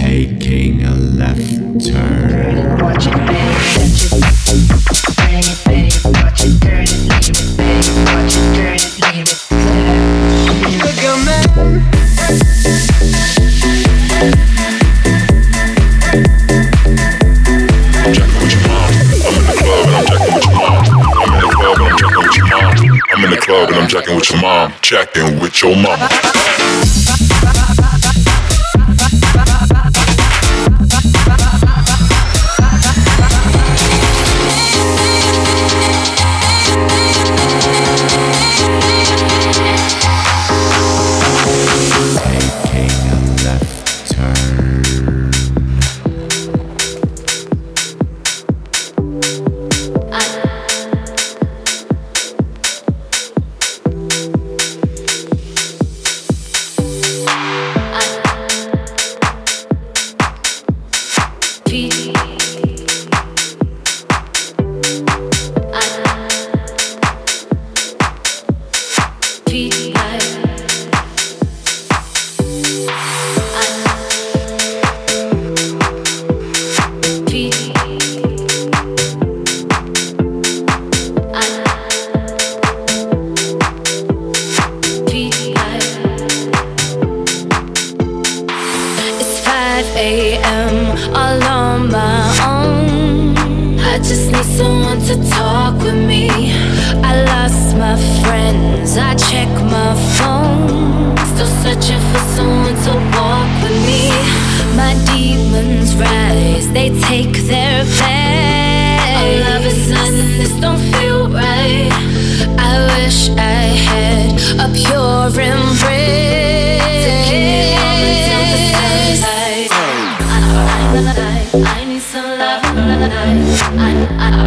Taking a left turn. Watch it, baby. Watch it, turn it, leave it, baby. Watch it, turn it, leave it. Look at me. Check what you want. I'm in the club and I'm checking what you want. I'm in the club and I'm checking what you want. I'm in the club and I'm checking with your mom. Jacking with your mama.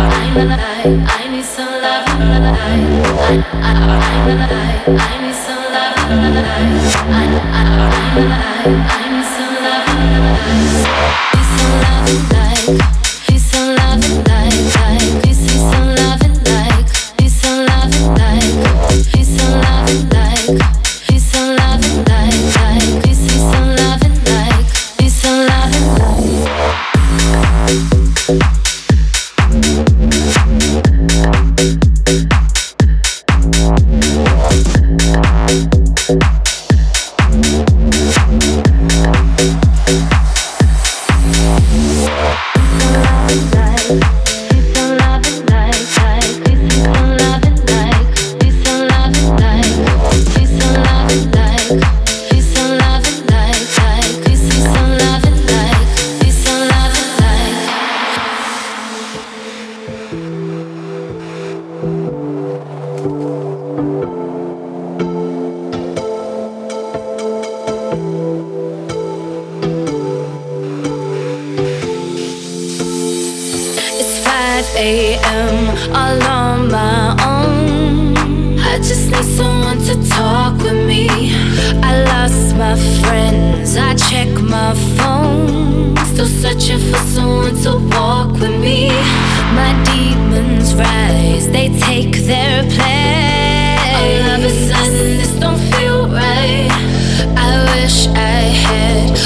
I need some love, like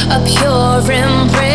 a pure embrace.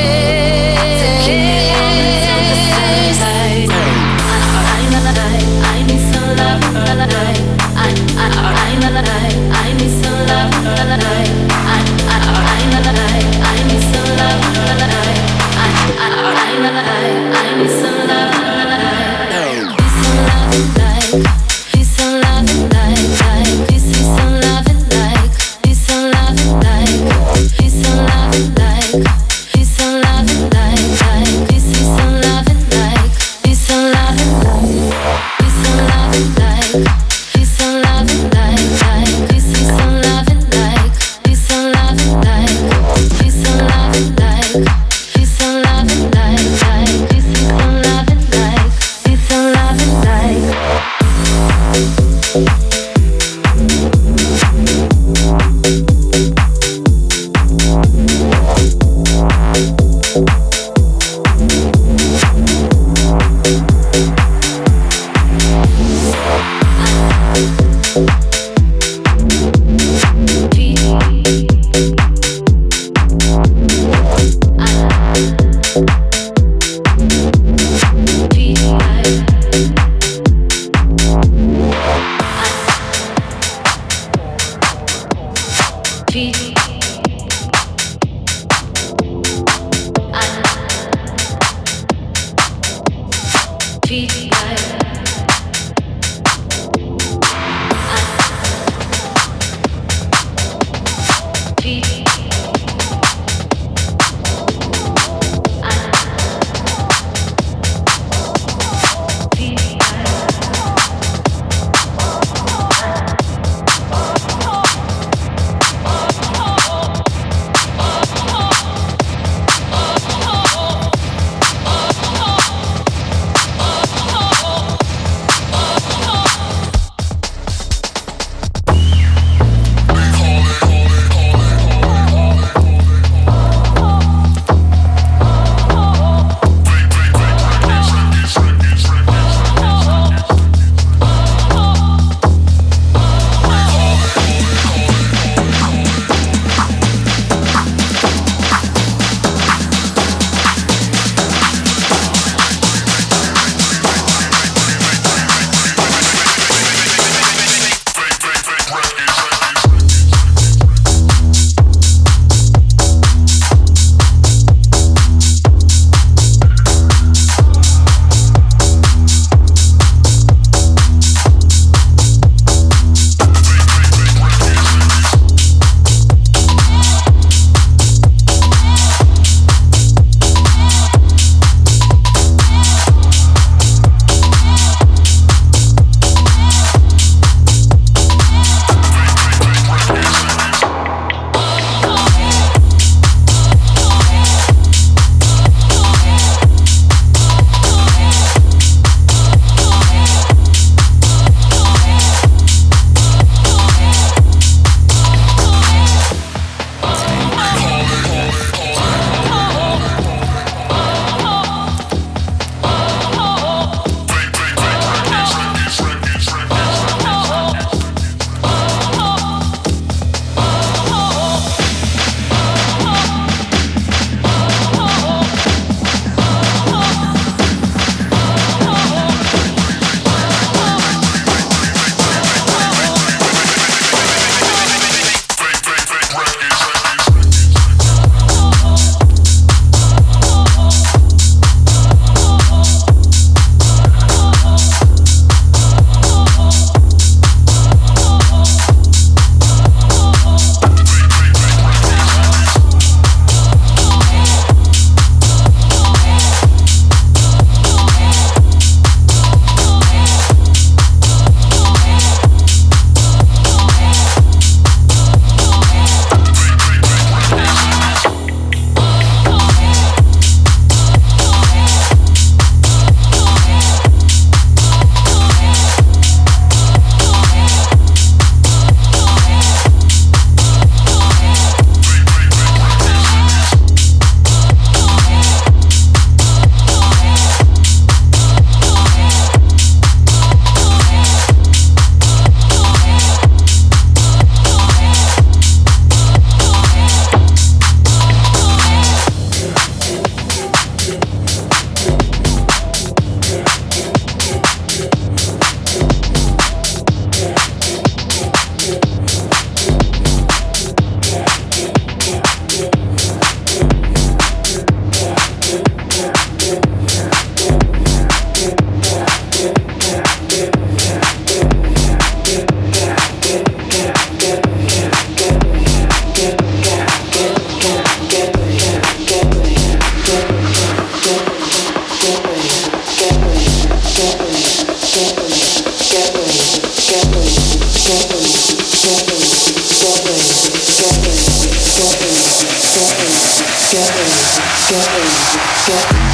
Get get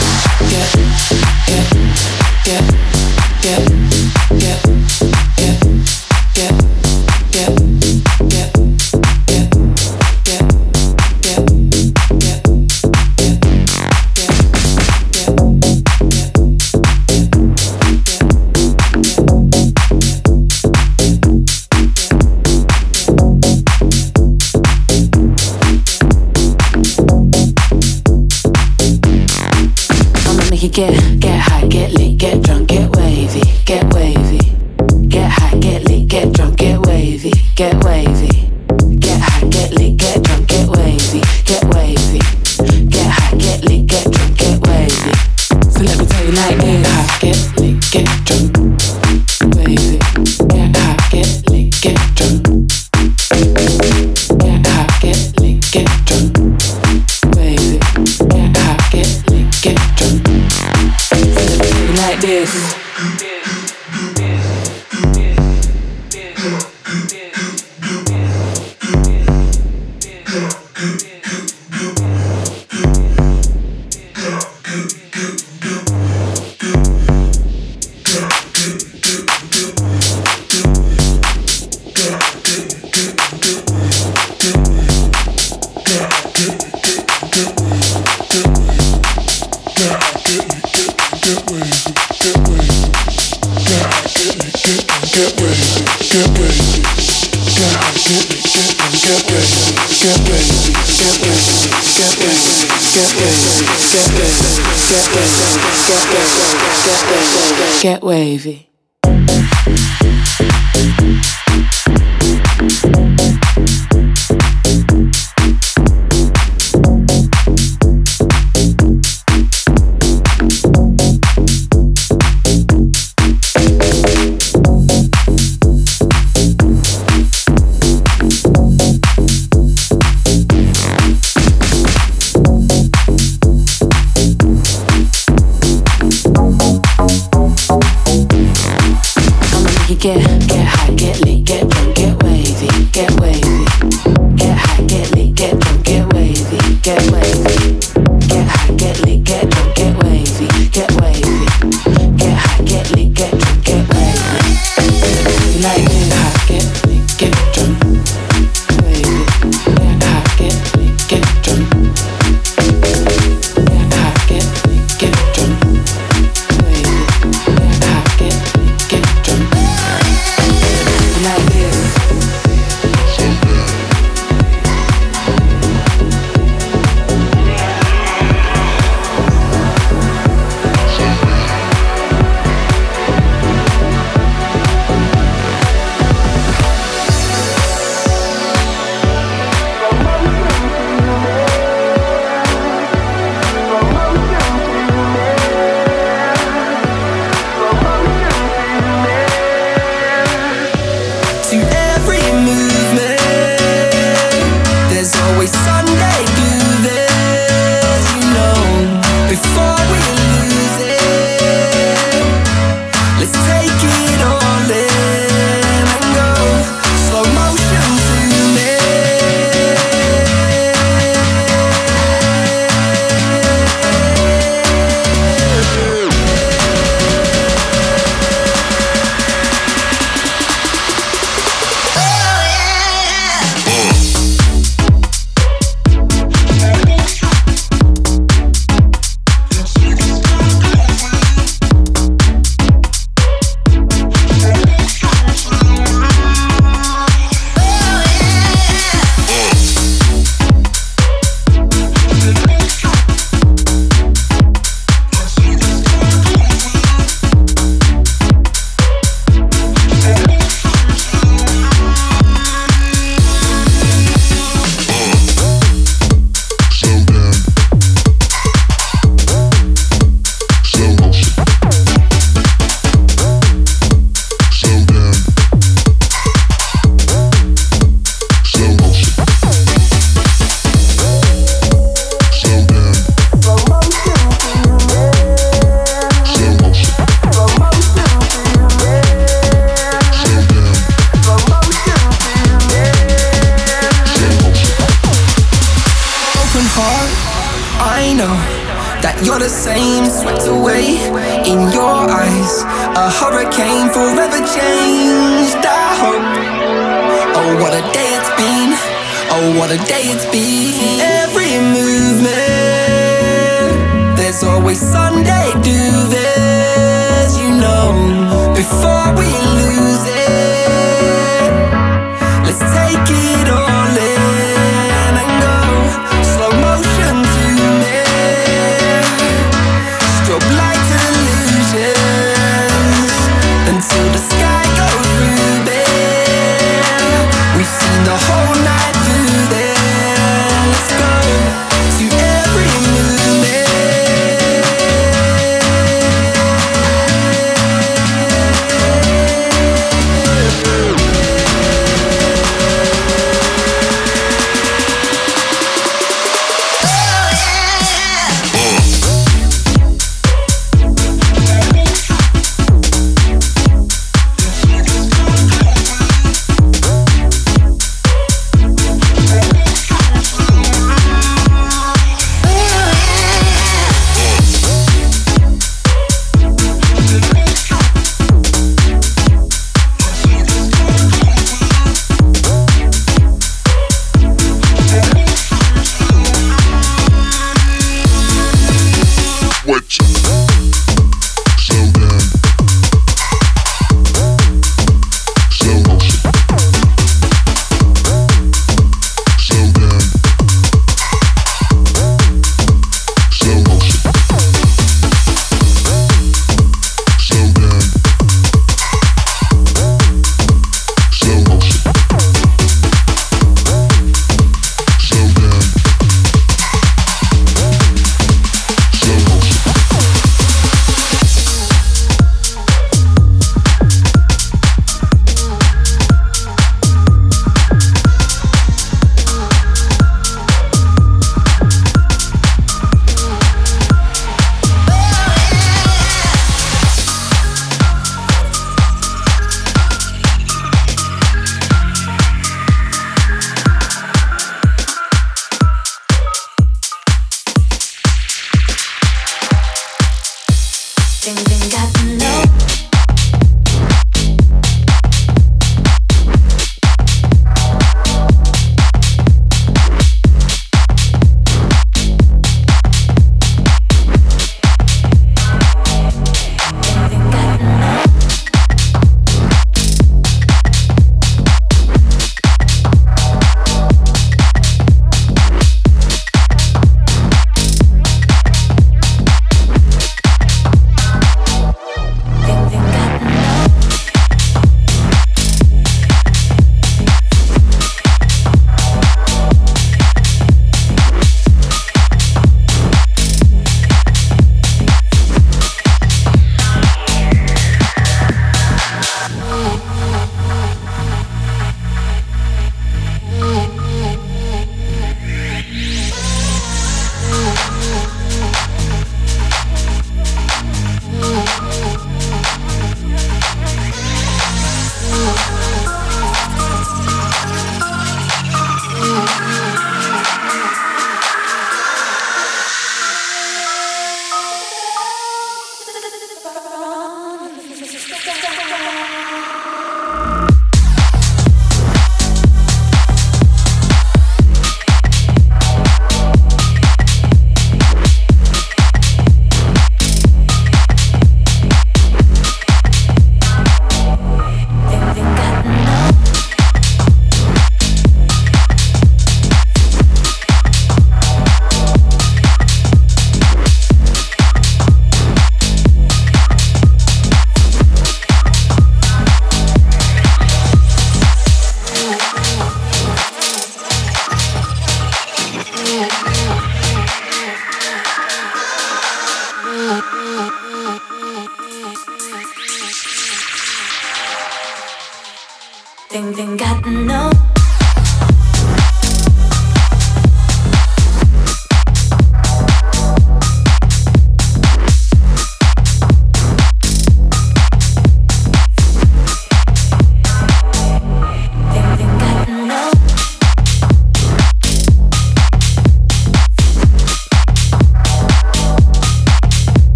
Get wavy. que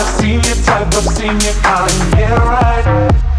I've seen your type, I've seen your kind, yeah right?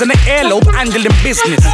In the airlobe, handling business.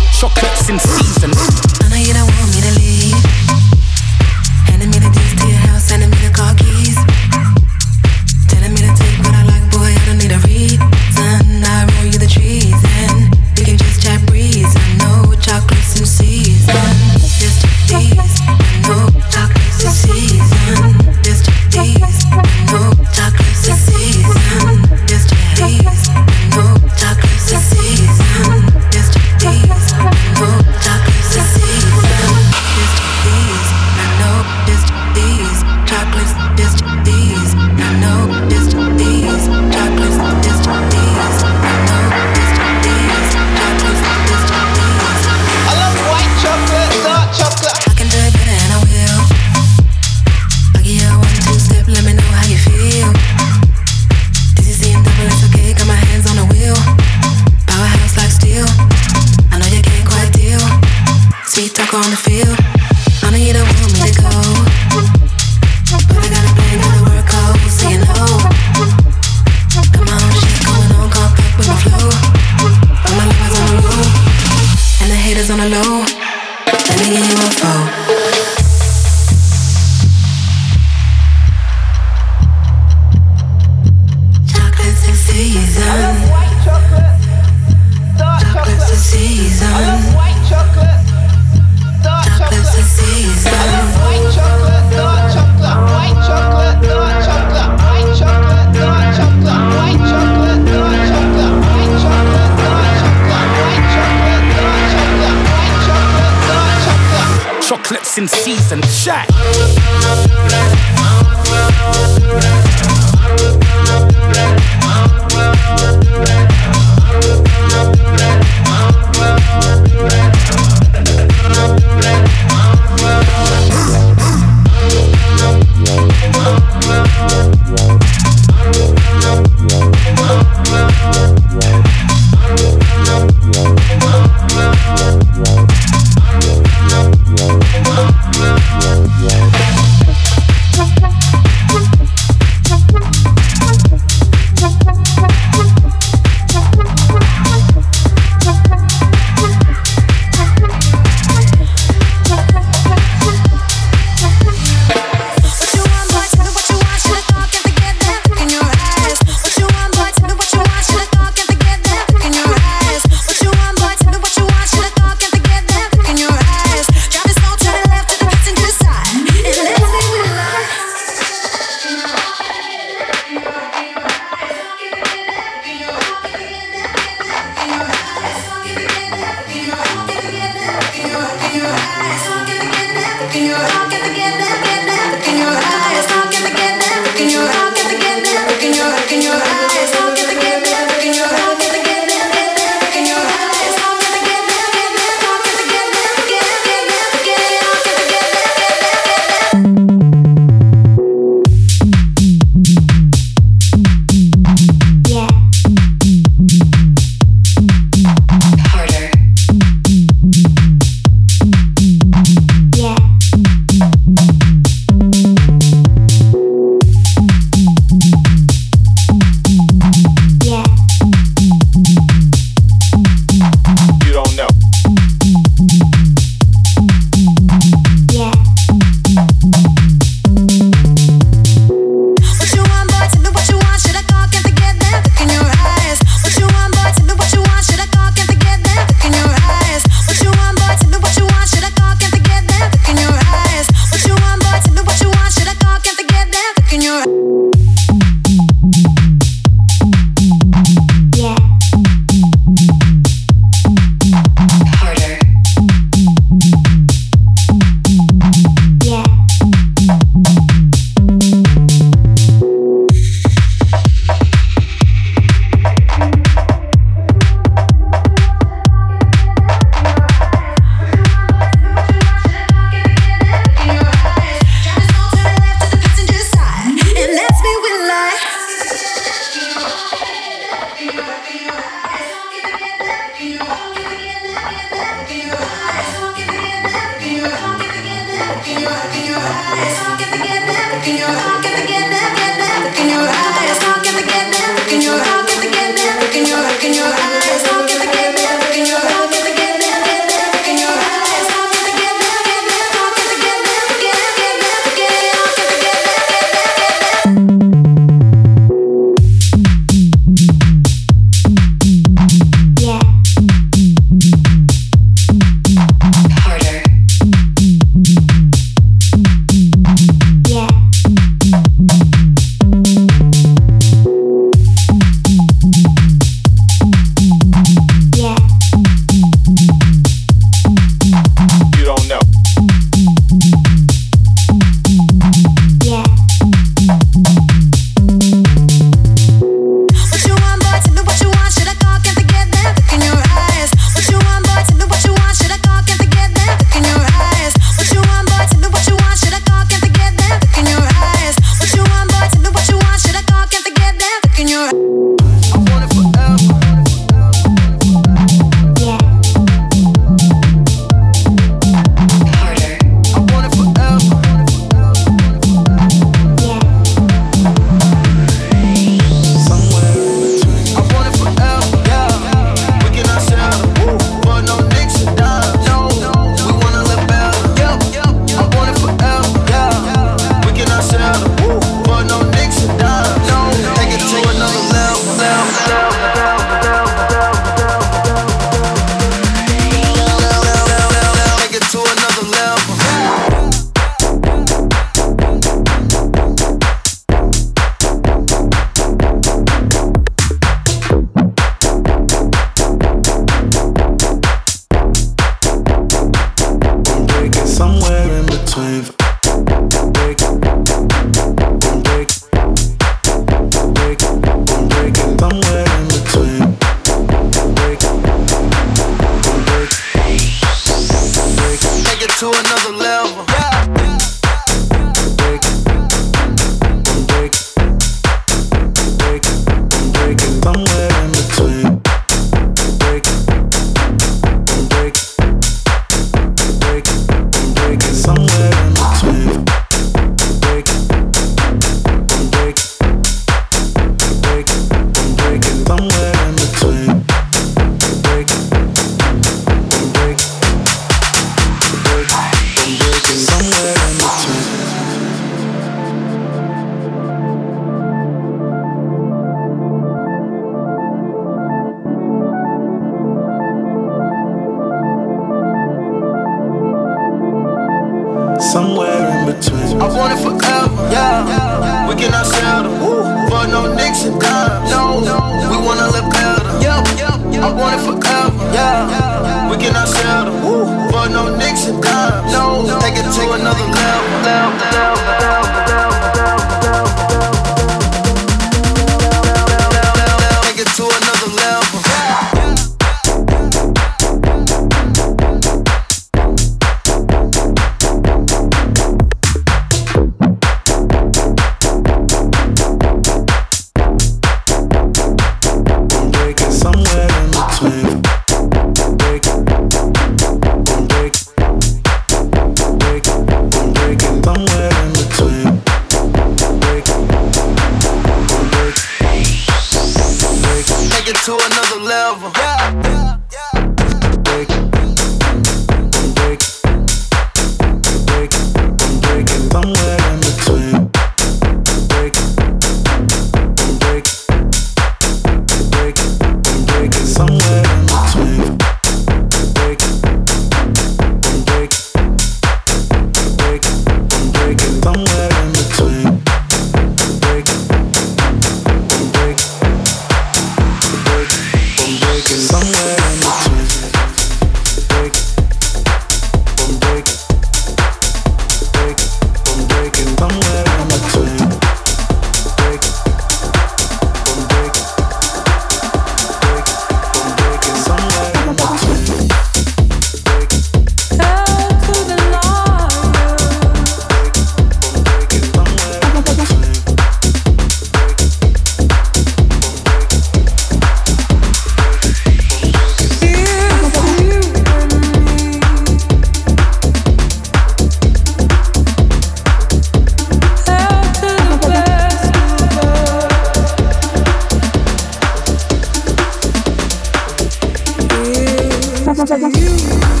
close you.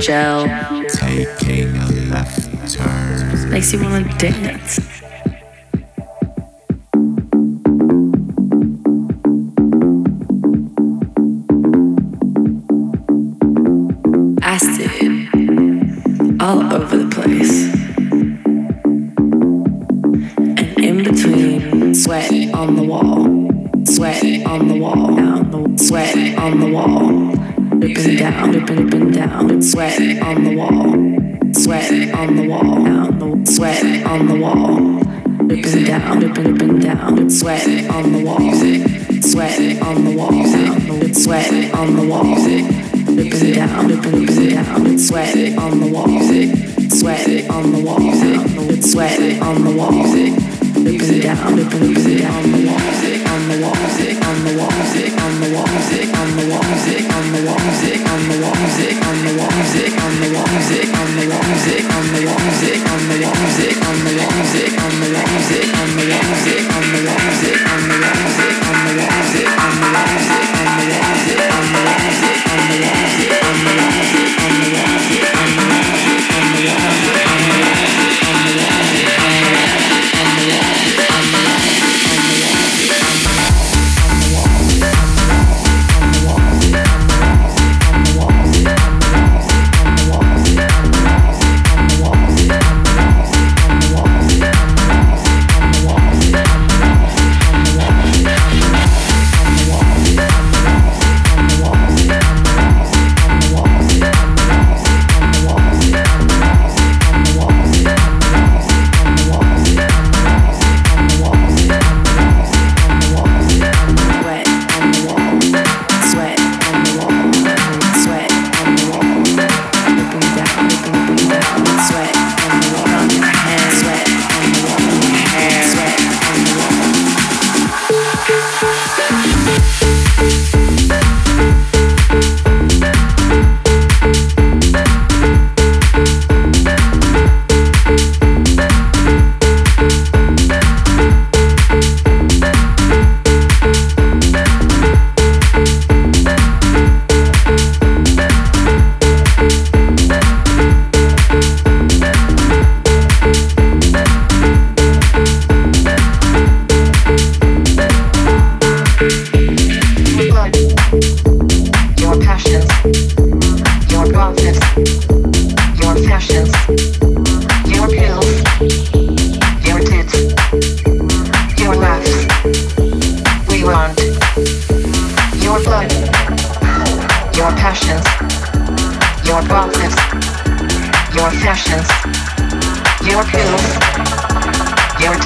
Gel. Taking a left turn. Makes you want to dance. Sweat on the wall, dripping yeah. I'm alive. I'm alive.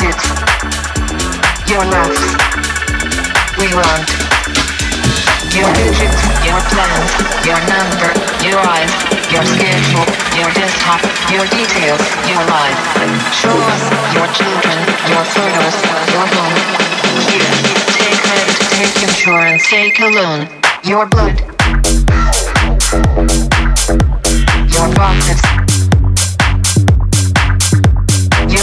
Your tits, your laughs. We want. Your digits, your plans, your number, your eyes, your schedule, your desktop, your details, your life. Show us your children, your photos, your home. Here, take rent, take insurance, take a loan. Your blood, your profits,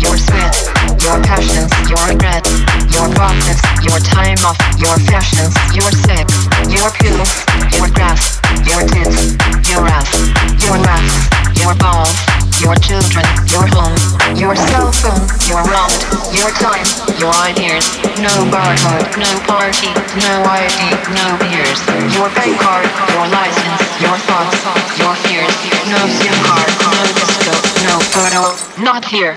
your sweat, your passions, your regrets, your profits, your time off, your fashions, your sex, your pills, your grass, your tits, your ass, your laughs, your balls, your children, your home, your cell phone, your wallet, your time, your ideas, no barcode, no party, no ID, no beers, your bank card, your license, your thoughts, your fears, no SIM card, no disco, no photo, not here.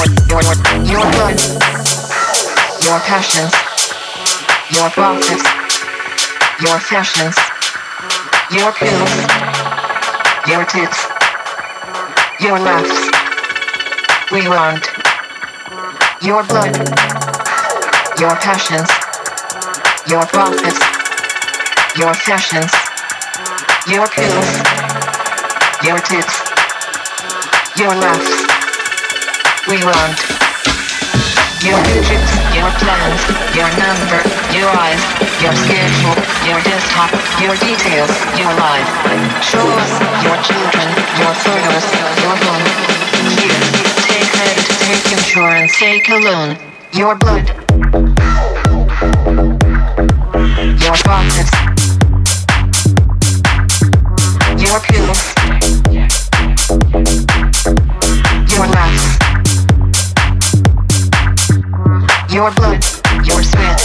your, your guns, your passions, your bosses, your fashions, your pills, your tits, your laughs. We want your blood, your passions, your bosses, your fashions, your pills, your tits, your laughs we want. Your digits, your plans, your number, your eyes, your schedule, your desktop, your details, your life. Show us your children, your photos, your home. Here, take credit, take insurance, take a loan. Your blood. Your pockets. Your pills. Your laughs your blood, your sweat,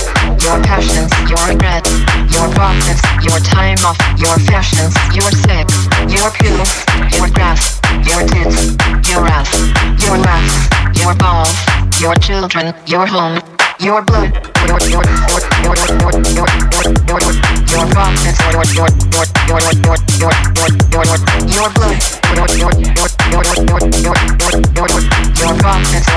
your passions, your regret, your profits, your time off, your fashions, your sex, your pills, your grass, your tits, your ass, your laughs, your balls, your children, your home, your blood, your your your your your your your your your profits, your your your your your your your your your your blood, your your your your your your your